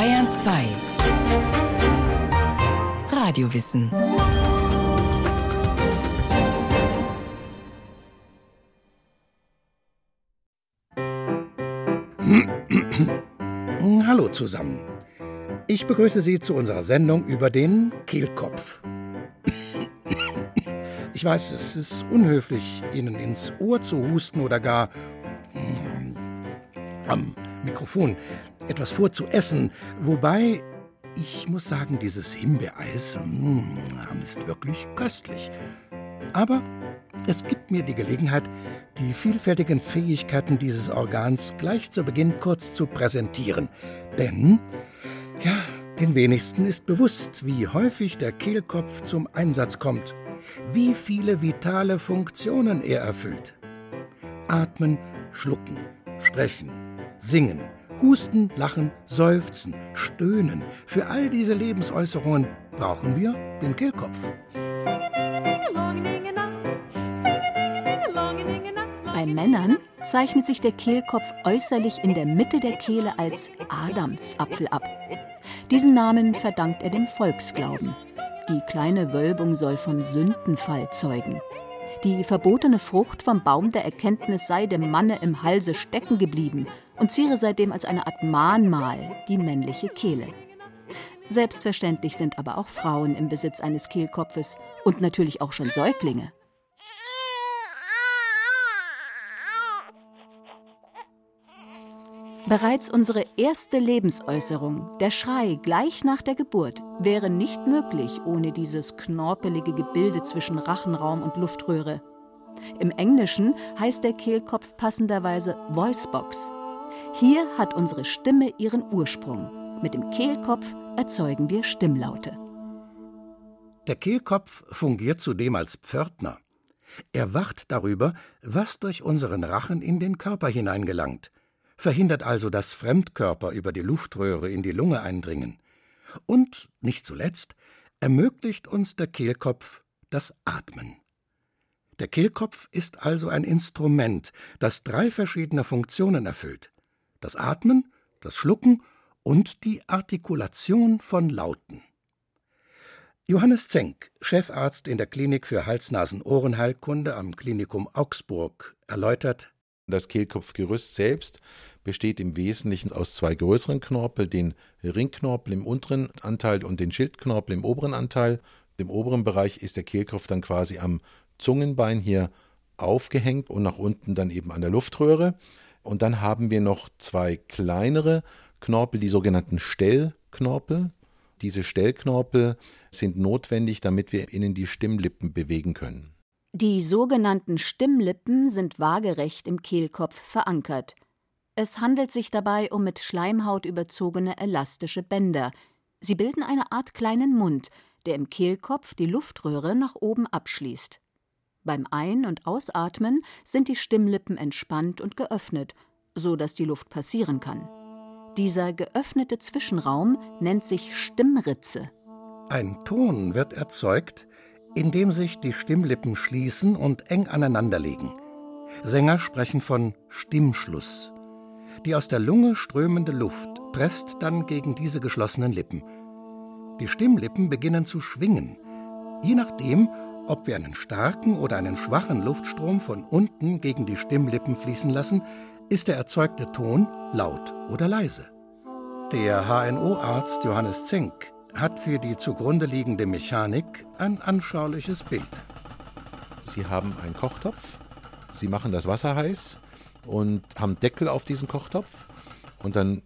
Bayern 2 Radiowissen Hallo zusammen. Ich begrüße Sie zu unserer Sendung über den Kehlkopf. Ich weiß, es ist unhöflich, Ihnen ins Ohr zu husten oder gar am Mikrofon etwas vorzuessen. Wobei, ich muss sagen, dieses Himbeereis mm, ist wirklich köstlich. Aber es gibt mir die Gelegenheit, die vielfältigen Fähigkeiten dieses Organs gleich zu Beginn kurz zu präsentieren. Denn, ja, den wenigsten ist bewusst, wie häufig der Kehlkopf zum Einsatz kommt, wie viele vitale Funktionen er erfüllt. Atmen, schlucken, sprechen, singen, husten, lachen, seufzen, stöhnen. Für all diese Lebensäußerungen brauchen wir den Kehlkopf. Bei Männern zeichnet sich der Kehlkopf äußerlich in der Mitte der Kehle als Adamsapfel ab. Diesen Namen verdankt er dem Volksglauben. Die kleine Wölbung soll vom Sündenfall zeugen. Die verbotene Frucht vom Baum der Erkenntnis sei dem Manne im Halse stecken geblieben und ziere seitdem als eine Art Mahnmal die männliche Kehle. Selbstverständlich sind aber auch Frauen im Besitz eines Kehlkopfes und natürlich auch schon Säuglinge. Bereits unsere erste Lebensäußerung, der Schrei gleich nach der Geburt, wäre nicht möglich ohne dieses knorpelige Gebilde zwischen Rachenraum und Luftröhre. Im Englischen heißt der Kehlkopf passenderweise Voicebox. Hier hat unsere Stimme ihren Ursprung. Mit dem Kehlkopf erzeugen wir Stimmlaute. Der Kehlkopf fungiert zudem als Pförtner. Er wacht darüber, was durch unseren Rachen in den Körper hineingelangt verhindert also, dass Fremdkörper über die Luftröhre in die Lunge eindringen. Und, nicht zuletzt, ermöglicht uns der Kehlkopf das Atmen. Der Kehlkopf ist also ein Instrument, das drei verschiedene Funktionen erfüllt. Das Atmen, das Schlucken und die Artikulation von Lauten. Johannes Zenk, Chefarzt in der Klinik für Hals-Nasen-Ohrenheilkunde am Klinikum Augsburg, erläutert: Das Kehlkopfgerüst selbst besteht im Wesentlichen aus zwei größeren Knorpel, den Ringknorpel im unteren Anteil und den Schildknorpel im oberen Anteil. Im oberen Bereich ist der Kehlkopf dann quasi am Zungenbein hier aufgehängt und nach unten dann eben an der Luftröhre. Und dann haben wir noch zwei kleinere Knorpel, die sogenannten Stellknorpel. Diese Stellknorpel sind notwendig, damit wir innen die Stimmlippen bewegen können. Die sogenannten Stimmlippen sind waagerecht im Kehlkopf verankert. Es handelt sich dabei um mit Schleimhaut überzogene elastische Bänder. Sie bilden eine Art kleinen Mund, der im Kehlkopf die Luftröhre nach oben abschließt. Beim Ein- und Ausatmen sind die Stimmlippen entspannt und geöffnet, so dass die Luft passieren kann. Dieser geöffnete Zwischenraum nennt sich Stimmritze. Ein Ton wird erzeugt, indem sich die Stimmlippen schließen und eng aneinanderlegen. Sänger sprechen von Stimmschluss. Die aus der Lunge strömende Luft presst dann gegen diese geschlossenen Lippen. Die Stimmlippen beginnen zu schwingen, je nachdem, ob wir einen starken oder einen schwachen Luftstrom von unten gegen die Stimmlippen fließen lassen, ist der erzeugte Ton laut oder leise. Der HNO-Arzt Johannes Zink hat für die zugrunde liegende Mechanik ein anschauliches Bild. Sie haben einen Kochtopf, Sie machen das Wasser heiß, und haben Deckel auf diesen Kochtopf und dann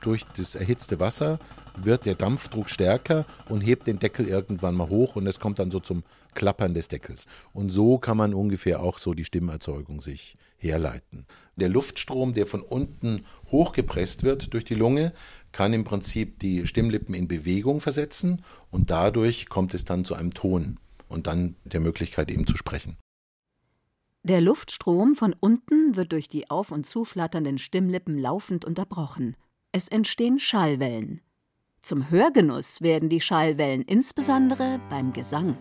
durch das erhitzte Wasser wird der Dampfdruck stärker und hebt den Deckel irgendwann mal hoch und es kommt dann so zum Klappern des Deckels. Und so kann man ungefähr auch so die Stimmerzeugung sich herleiten. Der Luftstrom, der von unten hochgepresst wird durch die Lunge, kann im Prinzip die Stimmlippen in Bewegung versetzen und dadurch kommt es dann zu einem Ton und dann der Möglichkeit eben zu sprechen. Der Luftstrom von unten wird durch die auf und zuflatternden Stimmlippen laufend unterbrochen. Es entstehen Schallwellen. Zum Hörgenuss werden die Schallwellen insbesondere beim Gesang.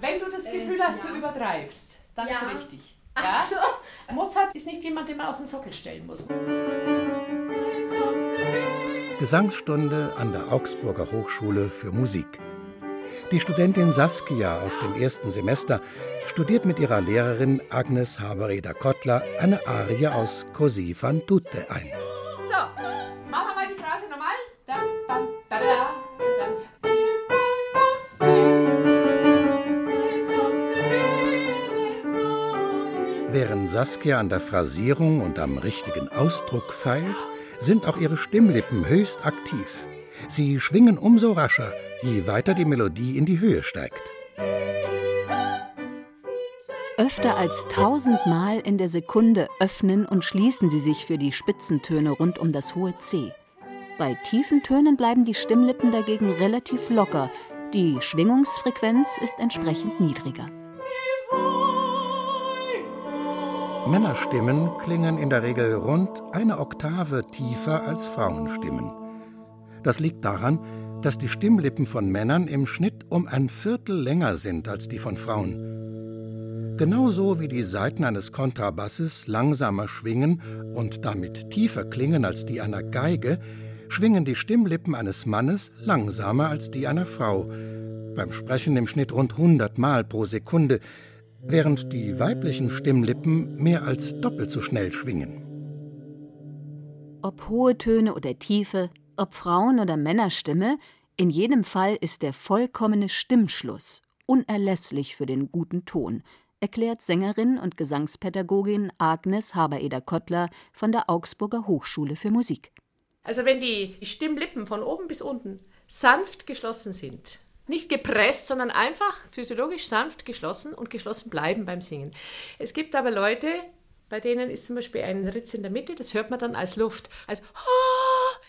Wenn du das Gefühl hast, du übertreibst, dann ja. ist richtig den man auf den Sockel stellen muss. Gesangsstunde an der Augsburger Hochschule für Musik. Die Studentin Saskia aus dem ersten Semester studiert mit ihrer Lehrerin Agnes Habereder-Kottler eine Arie aus Così fan tutte ein. Saskia an der Phrasierung und am richtigen Ausdruck feilt, sind auch ihre Stimmlippen höchst aktiv. Sie schwingen umso rascher, je weiter die Melodie in die Höhe steigt. Öfter als tausendmal in der Sekunde öffnen und schließen sie sich für die Spitzentöne rund um das hohe C. Bei tiefen Tönen bleiben die Stimmlippen dagegen relativ locker. Die Schwingungsfrequenz ist entsprechend niedriger. Männerstimmen klingen in der Regel rund eine Oktave tiefer als Frauenstimmen. Das liegt daran, dass die Stimmlippen von Männern im Schnitt um ein Viertel länger sind als die von Frauen. Genauso wie die Saiten eines Kontrabasses langsamer schwingen und damit tiefer klingen als die einer Geige, schwingen die Stimmlippen eines Mannes langsamer als die einer Frau, beim Sprechen im Schnitt rund 100 Mal pro Sekunde, während die weiblichen Stimmlippen mehr als doppelt so schnell schwingen. Ob hohe Töne oder tiefe, ob Frauen- oder Männerstimme, in jedem Fall ist der vollkommene Stimmschluss unerlässlich für den guten Ton, erklärt Sängerin und Gesangspädagogin Agnes Habereder-Kottler von der Augsburger Hochschule für Musik. Also wenn die Stimmlippen von oben bis unten sanft geschlossen sind, nicht gepresst, sondern einfach physiologisch sanft geschlossen und geschlossen bleiben beim Singen. Es gibt aber Leute, bei denen ist zum Beispiel ein Ritz in der Mitte, das hört man dann als Luft, als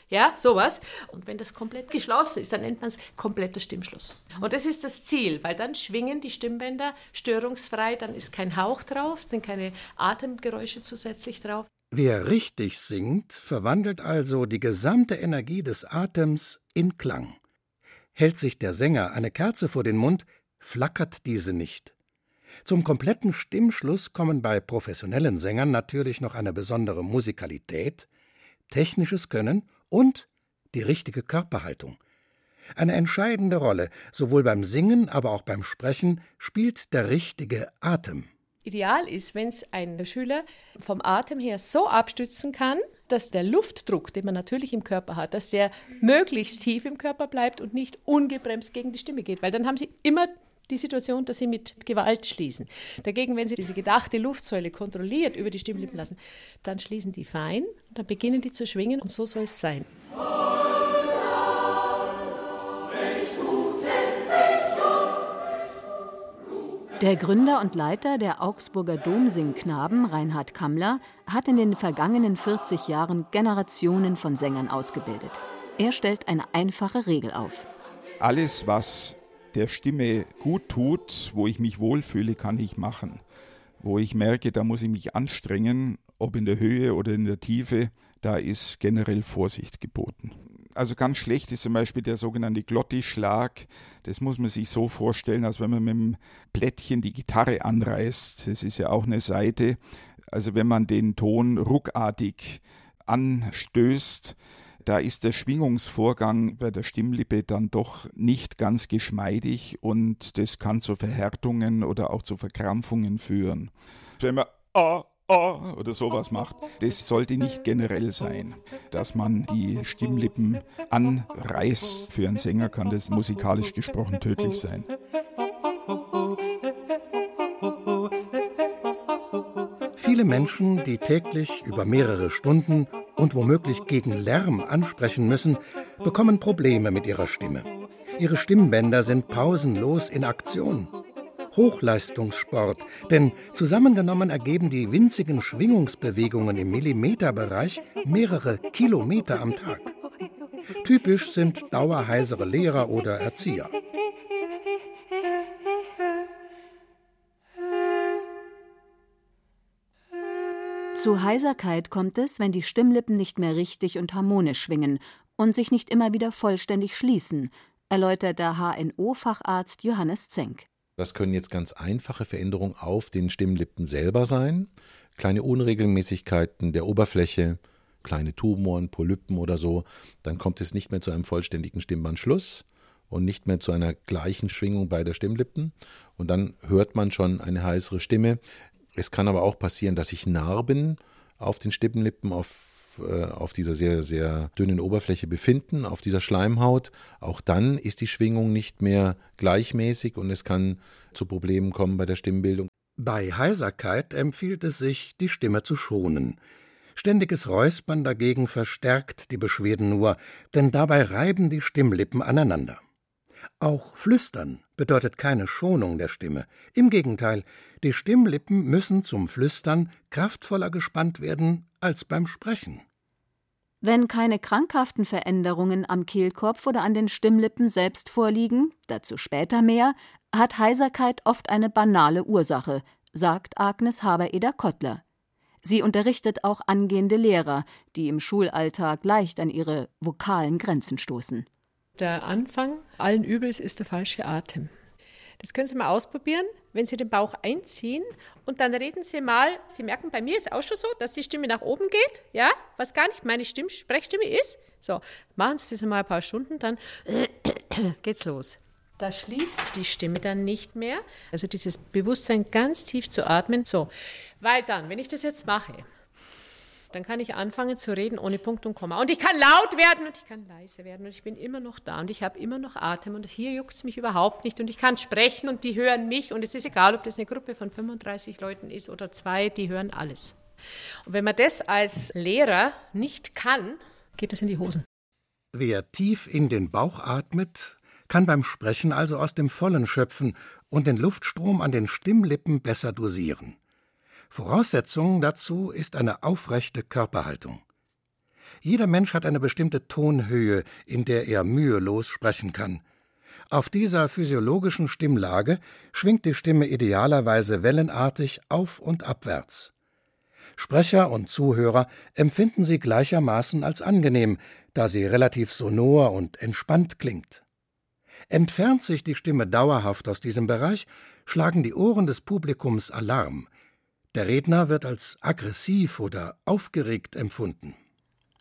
ja, sowas. Und wenn das komplett geschlossen ist, dann nennt man es kompletter Stimmschluss. Und das ist das Ziel, weil dann schwingen die Stimmbänder störungsfrei, dann ist kein Hauch drauf, sind keine Atemgeräusche zusätzlich drauf. Wer richtig singt, verwandelt also die gesamte Energie des Atems in Klang. Hält sich der Sänger eine Kerze vor den Mund, flackert diese nicht. Zum kompletten Stimmschluss kommen bei professionellen Sängern natürlich noch eine besondere Musikalität, technisches Können und die richtige Körperhaltung. Eine entscheidende Rolle, sowohl beim Singen, aber auch beim Sprechen, spielt der richtige Atem. Ideal ist, wenn es ein Schüler vom Atem her so abstützen kann, dass der Luftdruck, den man natürlich im Körper hat, dass der möglichst tief im Körper bleibt und nicht ungebremst gegen die Stimme geht, weil dann haben sie immer die Situation, dass sie mit Gewalt schließen. Dagegen, wenn sie diese gedachte Luftsäule kontrolliert über die Stimmlippen lassen, dann schließen die fein, dann beginnen die zu schwingen und so soll es sein. Der Gründer und Leiter der Augsburger Domsingknaben, Reinhard Kammler, hat in den vergangenen 40 Jahren Generationen von Sängern ausgebildet. Er stellt eine einfache Regel auf. Alles, was der Stimme gut tut, wo ich mich wohlfühle, kann ich machen. Wo ich merke, da muss ich mich anstrengen, ob in der Höhe oder in der Tiefe, da ist generell Vorsicht geboten. Also ganz schlecht ist zum Beispiel der sogenannte Glottisschlag. Das muss man sich so vorstellen, als wenn man mit dem Plättchen die Gitarre anreißt. Das ist ja auch eine Seite. Also wenn man den Ton ruckartig anstößt, da ist der Schwingungsvorgang bei der Stimmlippe dann doch nicht ganz geschmeidig und das kann zu Verhärtungen oder auch zu Verkrampfungen führen. Wenn man ah, ah oder sowas macht, das sollte nicht generell sein. Dass man die Stimmlippen anreißt für einen Sänger, kann das musikalisch gesprochen tödlich sein. Viele Menschen, die täglich über mehrere Stunden und womöglich gegen Lärm ansprechen müssen, bekommen Probleme mit ihrer Stimme. Ihre Stimmbänder sind pausenlos in Aktion. Hochleistungssport, denn zusammengenommen ergeben die winzigen Schwingungsbewegungen im Millimeterbereich mehrere Kilometer am Tag. Typisch sind dauerheisere Lehrer oder Erzieher. Zu Heiserkeit kommt es, wenn die Stimmlippen nicht mehr richtig und harmonisch schwingen und sich nicht immer wieder vollständig schließen, erläutert der HNO-Facharzt Johannes Zenk. Das können jetzt ganz einfache Veränderungen auf den Stimmlippen selber sein. Kleine Unregelmäßigkeiten der Oberfläche, kleine Tumoren, Polypen oder so. Dann kommt es nicht mehr zu einem vollständigen Stimmbandschluss und nicht mehr zu einer gleichen Schwingung beider Stimmlippen. Und dann hört man schon eine heißere Stimme. Es kann aber auch passieren, dass sich Narben auf den Stimmlippen, auf, äh, auf dieser sehr, sehr dünnen Oberfläche befinden, auf dieser Schleimhaut. Auch dann ist die Schwingung nicht mehr gleichmäßig und es kann zu Problemen kommen bei der Stimmbildung. Bei Heiserkeit empfiehlt es sich, die Stimme zu schonen. Ständiges Räuspern dagegen verstärkt die Beschwerden nur, denn dabei reiben die Stimmlippen aneinander. Auch Flüstern bedeutet keine Schonung der Stimme. Im Gegenteil, die Stimmlippen müssen zum Flüstern kraftvoller gespannt werden als beim Sprechen. Wenn keine krankhaften Veränderungen am Kehlkopf oder an den Stimmlippen selbst vorliegen, dazu später mehr, hat Heiserkeit oft eine banale Ursache, sagt Agnes Haber-Eder-Kottler. Sie unterrichtet auch angehende Lehrer, die im Schulalltag leicht an ihre vokalen Grenzen stoßen. Der Anfang allen Übels ist der falsche Atem. Das können Sie mal ausprobieren, wenn Sie den Bauch einziehen und dann reden Sie mal, Sie merken, bei mir ist es auch schon so, dass die Stimme nach oben geht, ja, was gar nicht meine Stimm Sprechstimme ist. So, machen Sie das mal ein paar Stunden, dann geht's los. Da schließt die Stimme dann nicht mehr. Also dieses Bewusstsein ganz tief zu atmen. So, weil dann, wenn ich das jetzt mache, dann kann ich anfangen zu reden ohne Punkt und Komma. Und ich kann laut werden und ich kann leise werden und ich bin immer noch da und ich habe immer noch Atem und hier juckt es mich überhaupt nicht und ich kann sprechen und die hören mich und es ist egal, ob das eine Gruppe von 35 Leuten ist oder zwei, die hören alles. Und wenn man das als Lehrer nicht kann, geht das in die Hosen. Wer tief in den Bauch atmet, kann beim Sprechen also aus dem Vollen schöpfen und den Luftstrom an den Stimmlippen besser dosieren. Voraussetzung dazu ist eine aufrechte Körperhaltung. Jeder Mensch hat eine bestimmte Tonhöhe, in der er mühelos sprechen kann. Auf dieser physiologischen Stimmlage schwingt die Stimme idealerweise wellenartig auf und abwärts. Sprecher und Zuhörer empfinden sie gleichermaßen als angenehm, da sie relativ sonor und entspannt klingt. Entfernt sich die Stimme dauerhaft aus diesem Bereich, schlagen die Ohren des Publikums Alarm. Der Redner wird als aggressiv oder aufgeregt empfunden.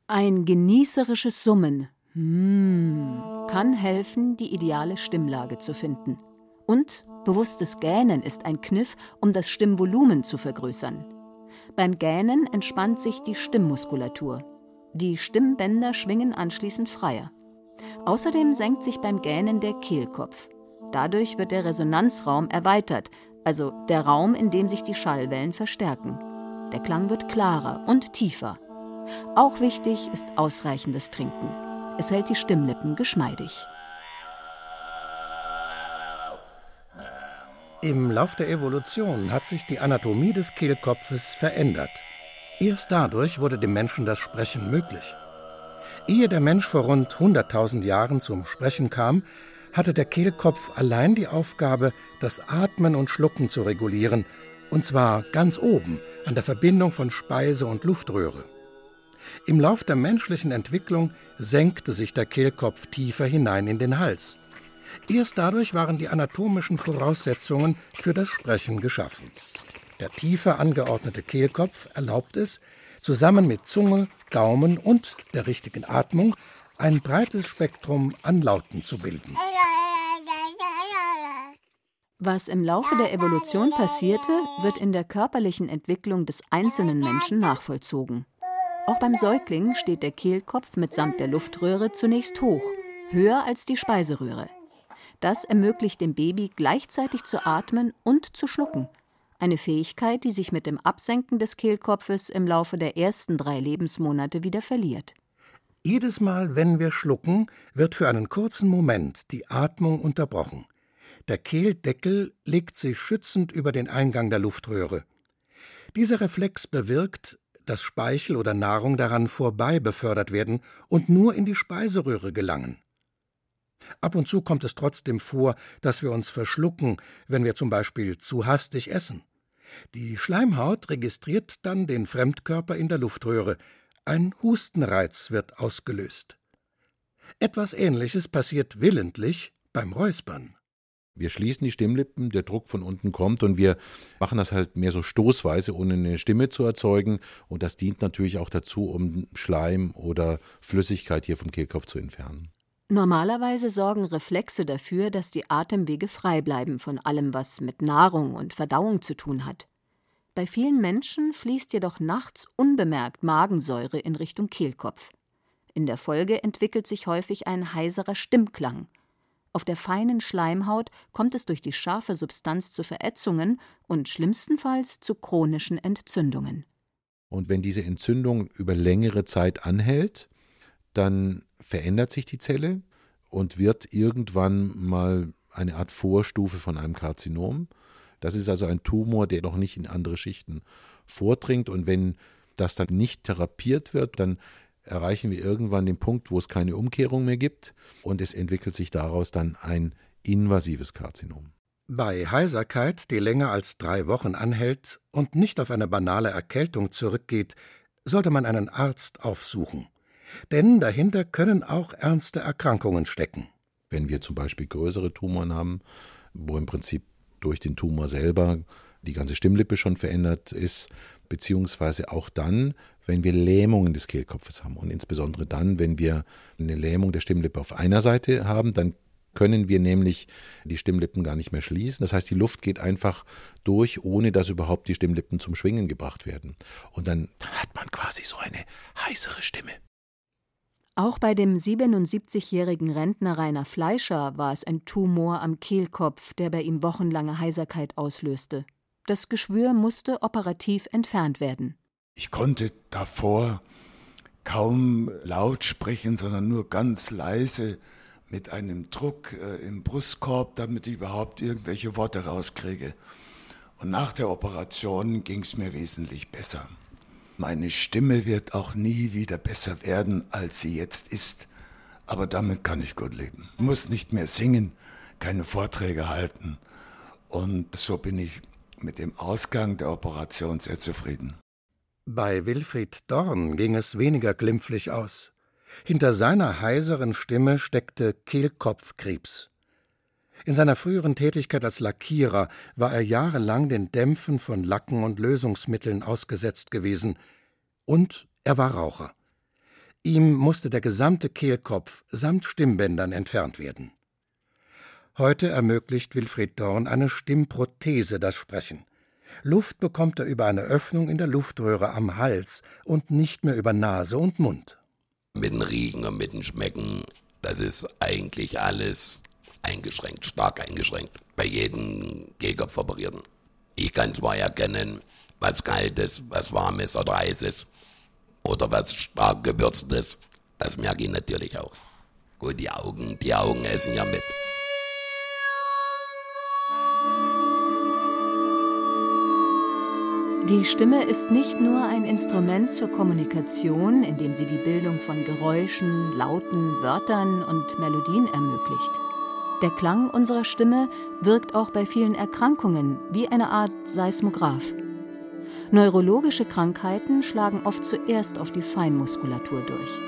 Ein genießerisches Summen hmm, kann helfen, die ideale Stimmlage zu finden. Und bewusstes Gähnen ist ein Kniff, um das Stimmvolumen zu vergrößern. Beim Gähnen entspannt sich die Stimmmuskulatur. Die Stimmbänder schwingen anschließend freier. Außerdem senkt sich beim Gähnen der Kehlkopf. Dadurch wird der Resonanzraum erweitert, also der Raum, in dem sich die Schallwellen verstärken. Der Klang wird klarer und tiefer. Auch wichtig ist ausreichendes Trinken. Es hält die Stimmlippen geschmeidig. Im Lauf der Evolution hat sich die Anatomie des Kehlkopfes verändert. Erst dadurch wurde dem Menschen das Sprechen möglich. Ehe der Mensch vor rund 100.000 Jahren zum Sprechen kam, hatte der Kehlkopf allein die Aufgabe, das Atmen und Schlucken zu regulieren, und zwar ganz oben an der Verbindung von Speise und Luftröhre. Im Lauf der menschlichen Entwicklung senkte sich der Kehlkopf tiefer hinein in den Hals. Erst dadurch waren die anatomischen Voraussetzungen für das Sprechen geschaffen. Der tiefer angeordnete Kehlkopf erlaubt es, zusammen mit Zunge, Gaumen und der richtigen Atmung ein breites Spektrum an Lauten zu bilden. Was im Laufe der Evolution passierte, wird in der körperlichen Entwicklung des einzelnen Menschen nachvollzogen. Auch beim Säugling steht der Kehlkopf mitsamt der Luftröhre zunächst hoch, höher als die Speiseröhre. Das ermöglicht dem Baby gleichzeitig zu atmen und zu schlucken. Eine Fähigkeit, die sich mit dem Absenken des Kehlkopfes im Laufe der ersten drei Lebensmonate wieder verliert. Jedes Mal, wenn wir schlucken, wird für einen kurzen Moment die Atmung unterbrochen. Der Kehldeckel legt sich schützend über den Eingang der Luftröhre. Dieser Reflex bewirkt, dass Speichel oder Nahrung daran vorbei befördert werden und nur in die Speiseröhre gelangen. Ab und zu kommt es trotzdem vor, dass wir uns verschlucken, wenn wir zum Beispiel zu hastig essen. Die Schleimhaut registriert dann den Fremdkörper in der Luftröhre. Ein Hustenreiz wird ausgelöst. Etwas Ähnliches passiert willentlich beim Räuspern. Wir schließen die Stimmlippen, der Druck von unten kommt und wir machen das halt mehr so stoßweise, ohne eine Stimme zu erzeugen. Und das dient natürlich auch dazu, um Schleim oder Flüssigkeit hier vom Kehlkopf zu entfernen. Normalerweise sorgen Reflexe dafür, dass die Atemwege frei bleiben von allem, was mit Nahrung und Verdauung zu tun hat. Bei vielen Menschen fließt jedoch nachts unbemerkt Magensäure in Richtung Kehlkopf. In der Folge entwickelt sich häufig ein heiserer Stimmklang – auf der feinen Schleimhaut kommt es durch die scharfe Substanz zu Verätzungen und schlimmstenfalls zu chronischen Entzündungen. Und wenn diese Entzündung über längere Zeit anhält, dann verändert sich die Zelle und wird irgendwann mal eine Art Vorstufe von einem Karzinom. Das ist also ein Tumor, der noch nicht in andere Schichten vordringt. Und wenn das dann nicht therapiert wird, dann erreichen wir irgendwann den Punkt, wo es keine Umkehrung mehr gibt und es entwickelt sich daraus dann ein invasives Karzinom. Bei Heiserkeit, die länger als drei Wochen anhält und nicht auf eine banale Erkältung zurückgeht, sollte man einen Arzt aufsuchen. Denn dahinter können auch ernste Erkrankungen stecken. Wenn wir zum Beispiel größere Tumoren haben, wo im Prinzip durch den Tumor selber die ganze Stimmlippe schon verändert ist, beziehungsweise auch dann, wenn wir Lähmungen des Kehlkopfes haben. Und insbesondere dann, wenn wir eine Lähmung der Stimmlippe auf einer Seite haben, dann können wir nämlich die Stimmlippen gar nicht mehr schließen. Das heißt, die Luft geht einfach durch, ohne dass überhaupt die Stimmlippen zum Schwingen gebracht werden. Und dann, dann hat man quasi so eine heißere Stimme. Auch bei dem 77-jährigen Rentner Rainer Fleischer war es ein Tumor am Kehlkopf, der bei ihm wochenlange Heiserkeit auslöste. Das Geschwür musste operativ entfernt werden. Ich konnte davor kaum laut sprechen, sondern nur ganz leise mit einem Druck äh, im Brustkorb, damit ich überhaupt irgendwelche Worte rauskriege. Und nach der Operation ging es mir wesentlich besser. Meine Stimme wird auch nie wieder besser werden, als sie jetzt ist. Aber damit kann ich gut leben. Ich muss nicht mehr singen, keine Vorträge halten. Und so bin ich mit dem Ausgang der Operation sehr zufrieden. Bei Wilfried Dorn ging es weniger glimpflich aus. Hinter seiner heiseren Stimme steckte Kehlkopfkrebs. In seiner früheren Tätigkeit als Lackierer war er jahrelang den Dämpfen von Lacken und Lösungsmitteln ausgesetzt gewesen. Und er war Raucher. Ihm musste der gesamte Kehlkopf samt Stimmbändern entfernt werden. Heute ermöglicht Wilfried Dorn eine Stimmprothese das Sprechen. Luft bekommt er über eine Öffnung in der Luftröhre am Hals und nicht mehr über Nase und Mund. Mit dem Riechen und mit dem Schmecken, das ist eigentlich alles eingeschränkt, stark eingeschränkt, bei jedem Kehlkopfoperierten. Ich kann zwar erkennen, was kalt ist, was warm ist oder heiß ist oder was stark gewürzt ist, das merke ich natürlich auch. Gut, die Augen, die Augen essen ja mit. Die Stimme ist nicht nur ein Instrument zur Kommunikation, indem sie die Bildung von Geräuschen, Lauten, Wörtern und Melodien ermöglicht. Der Klang unserer Stimme wirkt auch bei vielen Erkrankungen wie eine Art Seismograph. Neurologische Krankheiten schlagen oft zuerst auf die Feinmuskulatur durch.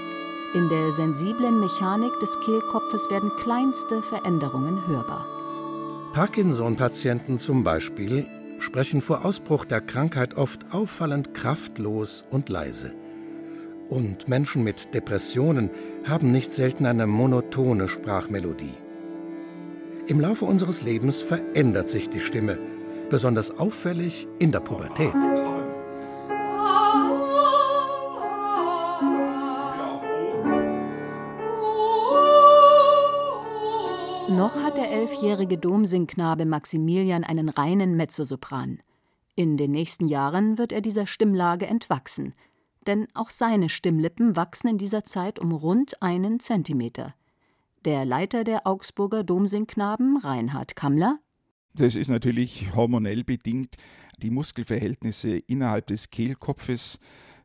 In der sensiblen Mechanik des Kehlkopfes werden kleinste Veränderungen hörbar. Parkinson-Patienten zum Beispiel sprechen vor Ausbruch der Krankheit oft auffallend kraftlos und leise. Und Menschen mit Depressionen haben nicht selten eine monotone Sprachmelodie. Im Laufe unseres Lebens verändert sich die Stimme, besonders auffällig in der Pubertät. Elfjährige Domsingknabe Maximilian einen reinen Mezzosopran. In den nächsten Jahren wird er dieser Stimmlage entwachsen, denn auch seine Stimmlippen wachsen in dieser Zeit um rund einen Zentimeter. Der Leiter der Augsburger Domsingknaben, Reinhard Kammler. Das ist natürlich hormonell bedingt. Die Muskelverhältnisse innerhalb des Kehlkopfes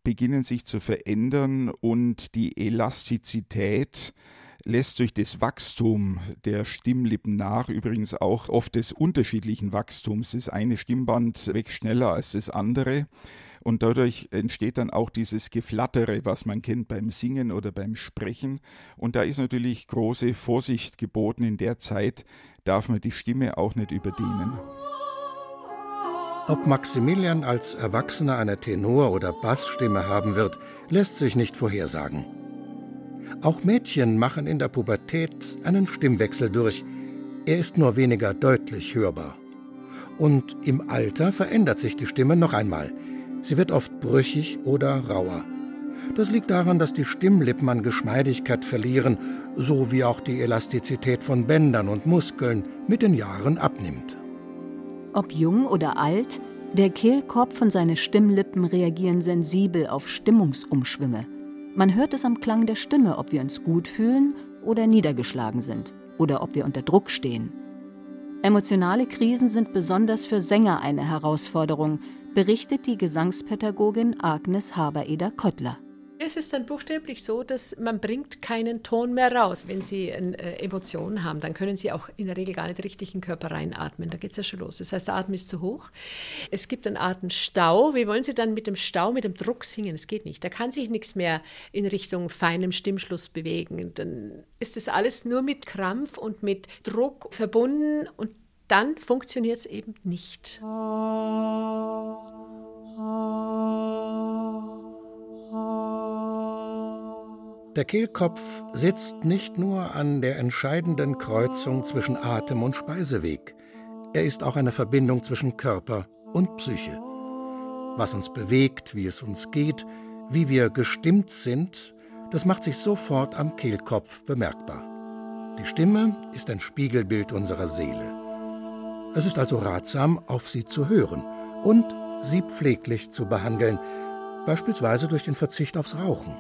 beginnen sich zu verändern und die Elastizität lässt durch das Wachstum der Stimmlippen nach, übrigens auch oft des unterschiedlichen Wachstums. Das eine Stimmband wächst schneller als das andere. Und dadurch entsteht dann auch dieses Geflattere, was man kennt beim Singen oder beim Sprechen. Und da ist natürlich große Vorsicht geboten. In der Zeit darf man die Stimme auch nicht überdehnen. Ob Maximilian als Erwachsener eine Tenor- oder Bassstimme haben wird, lässt sich nicht vorhersagen. Auch Mädchen machen in der Pubertät einen Stimmwechsel durch. Er ist nur weniger deutlich hörbar. Und im Alter verändert sich die Stimme noch einmal. Sie wird oft brüchig oder rauer. Das liegt daran, dass die Stimmlippen an Geschmeidigkeit verlieren, so wie auch die Elastizität von Bändern und Muskeln mit den Jahren abnimmt. Ob jung oder alt, der Kehlkopf und seine Stimmlippen reagieren sensibel auf Stimmungsumschwünge. Man hört es am Klang der Stimme, ob wir uns gut fühlen oder niedergeschlagen sind oder ob wir unter Druck stehen. Emotionale Krisen sind besonders für Sänger eine Herausforderung, berichtet die Gesangspädagogin Agnes Habereder-Kottler. Es ist dann buchstäblich so, dass man bringt keinen Ton mehr raus. Wenn Sie äh, Emotionen haben, dann können Sie auch in der Regel gar nicht richtig in den Körper reinatmen. Da geht es ja schon los. Das heißt, der Atem ist zu hoch. Es gibt einen Atemstau. Wie wollen Sie dann mit dem Stau, mit dem Druck singen? Das geht nicht. Da kann sich nichts mehr in Richtung feinem Stimmschluss bewegen. Dann ist das alles nur mit Krampf und mit Druck verbunden und dann funktioniert es eben nicht. Der Kehlkopf sitzt nicht nur an der entscheidenden Kreuzung zwischen Atem und Speiseweg. Er ist auch eine Verbindung zwischen Körper und Psyche. Was uns bewegt, wie es uns geht, wie wir gestimmt sind, das macht sich sofort am Kehlkopf bemerkbar. Die Stimme ist ein Spiegelbild unserer Seele. Es ist also ratsam, auf sie zu hören und sie pfleglich zu behandeln, beispielsweise durch den Verzicht aufs Rauchen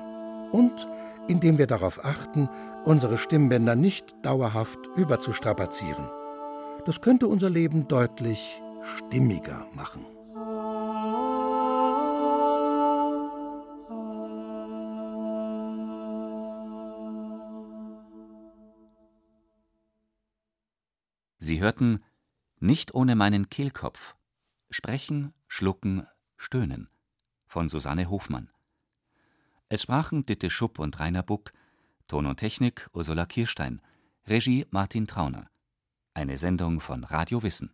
und indem wir darauf achten, unsere Stimmbänder nicht dauerhaft überzustrapazieren. Das könnte unser Leben deutlich stimmiger machen. Sie hörten Nicht ohne meinen Kehlkopf. Sprechen, Schlucken, Stöhnen von Susanne Hofmann. Es sprachen Ditte Schupp und Rainer Buck, Ton und Technik Ursula Kirstein, Regie Martin Trauner. Eine Sendung von Radio Wissen